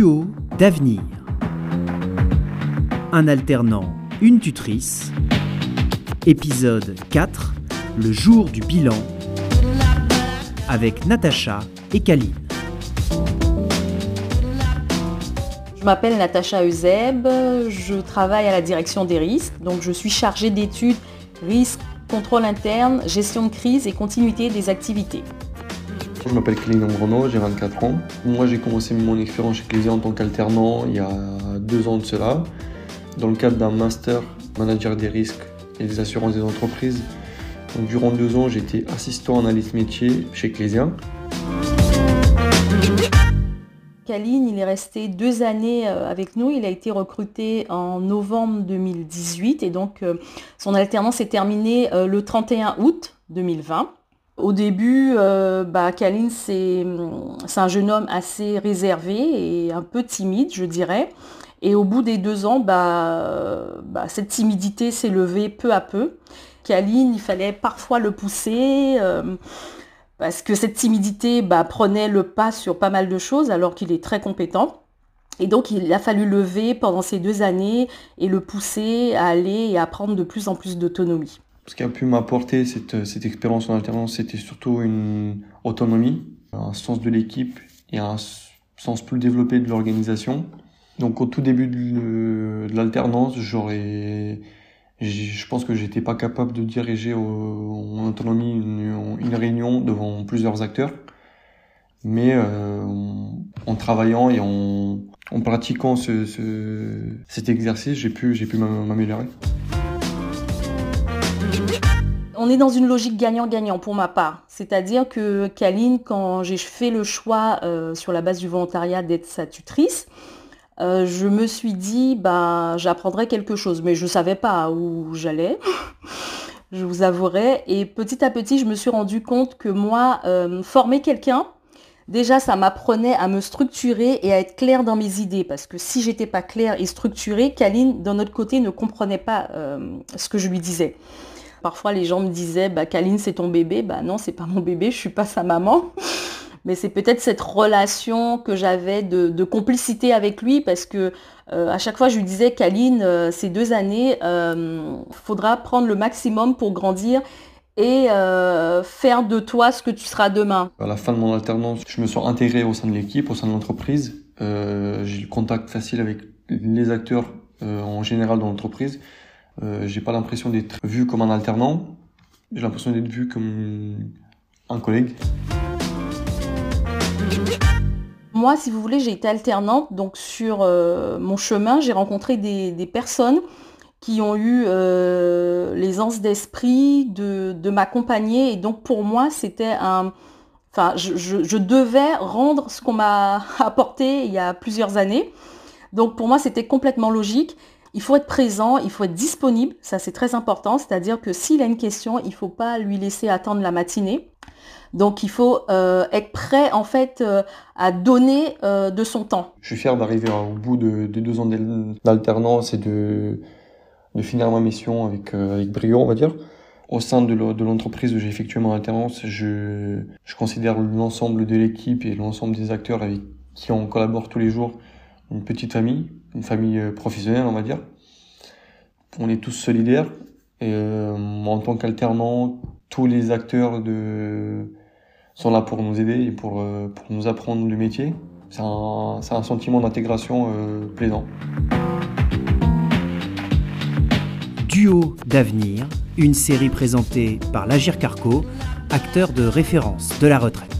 Duo d'avenir. Un alternant, une tutrice. Épisode 4. Le jour du bilan. Avec Natacha et Kaline. Je m'appelle Natacha Euseb, je travaille à la direction des risques, donc je suis chargée d'études risques, contrôle interne, gestion de crise et continuité des activités. Je m'appelle Clément Renaud, j'ai 24 ans. Moi, j'ai commencé mon expérience chez Clésia en tant qu'alternant il y a deux ans de cela, dans le cadre d'un master manager des risques et des assurances des entreprises. Donc, durant deux ans, j'ai été assistant analyste métier chez Clésia. Kaline, il est resté deux années euh, avec nous. Il a été recruté en novembre 2018 et donc euh, son alternance est terminée euh, le 31 août 2020. Au début, bah, Kaline, c'est un jeune homme assez réservé et un peu timide, je dirais. Et au bout des deux ans, bah, bah, cette timidité s'est levée peu à peu. Kaline, il fallait parfois le pousser parce que cette timidité prenait le pas sur pas mal de choses alors qu'il est très compétent. Et donc il a fallu lever pendant ces deux années et le pousser à aller et à prendre de plus en plus d'autonomie. Ce qui a pu m'apporter cette, cette expérience en alternance, c'était surtout une autonomie, un sens de l'équipe et un sens plus développé de l'organisation. Donc au tout début de l'alternance, j'aurais je pense que j'étais pas capable de diriger en autonomie une, réunion devant plusieurs acteurs. Mais euh, en travaillant et en, pratiquant cet exercice, j'ai pu, pu m'améliorer. On est dans une logique gagnant-gagnant pour ma part. C'est-à-dire que Kaline, quand j'ai fait le choix euh, sur la base du volontariat d'être sa tutrice, euh, je me suis dit, bah, j'apprendrai quelque chose, mais je ne savais pas où j'allais, je vous avouerai. Et petit à petit, je me suis rendu compte que moi, euh, former quelqu'un, déjà, ça m'apprenait à me structurer et à être clair dans mes idées. Parce que si j'étais pas claire et structurée, Kaline, d'un autre côté, ne comprenait pas ce que je lui disais. Parfois, les gens me disaient, bah, Kaline, c'est ton bébé. Bah non, c'est pas mon bébé, je suis pas sa maman mais c'est peut-être cette relation que j'avais de, complicité avec lui parce que euh, à chaque fois je lui disais Kaline, euh, ces deux années, il euh, faudra prendre le maximum pour grandir et faire de toi ce que tu seras demain. À la fin de mon alternance, je me suis intégré au sein de l'équipe, au sein de l'entreprise. j'ai le contact facile avec les acteurs en général dans l'entreprise. J'ai pas l'impression d'être vu comme un alternant. J'ai l'impression d'être vu comme un collègue. Moi, si vous voulez, j'ai été alternante, donc sur euh, mon chemin, j'ai rencontré des, personnes qui ont eu euh, l'aisance d'esprit de, m'accompagner. Et donc pour moi, c'était un... Enfin, je, devais rendre ce qu'on m'a apporté il y a plusieurs années. Donc pour moi, c'était complètement logique. Il faut être présent, il faut être disponible, ça c'est très important, c'est-à-dire que s'il a une question, il ne faut pas lui laisser attendre la matinée. Donc il faut euh, être prêt en fait euh, à donner euh, de son temps. Je suis fier d'arriver au bout de, deux ans d'alternance et de, finir ma mission avec, avec brio, on va dire. Au sein de l'entreprise où j'ai effectué mon alternance, je, je considère l'ensemble de l'équipe et l'ensemble des acteurs avec qui on collabore tous les jours une petite famille, une famille professionnelle, on va dire. On est tous solidaires. Et en tant qu'alternant, tous les acteurs sont là pour nous aider et pour, euh, nous apprendre le métier. C'est un, sentiment d'intégration euh, plaisant. Duo d'avenir, une série présentée par l'Agir Carco, acteur de référence de la retraite.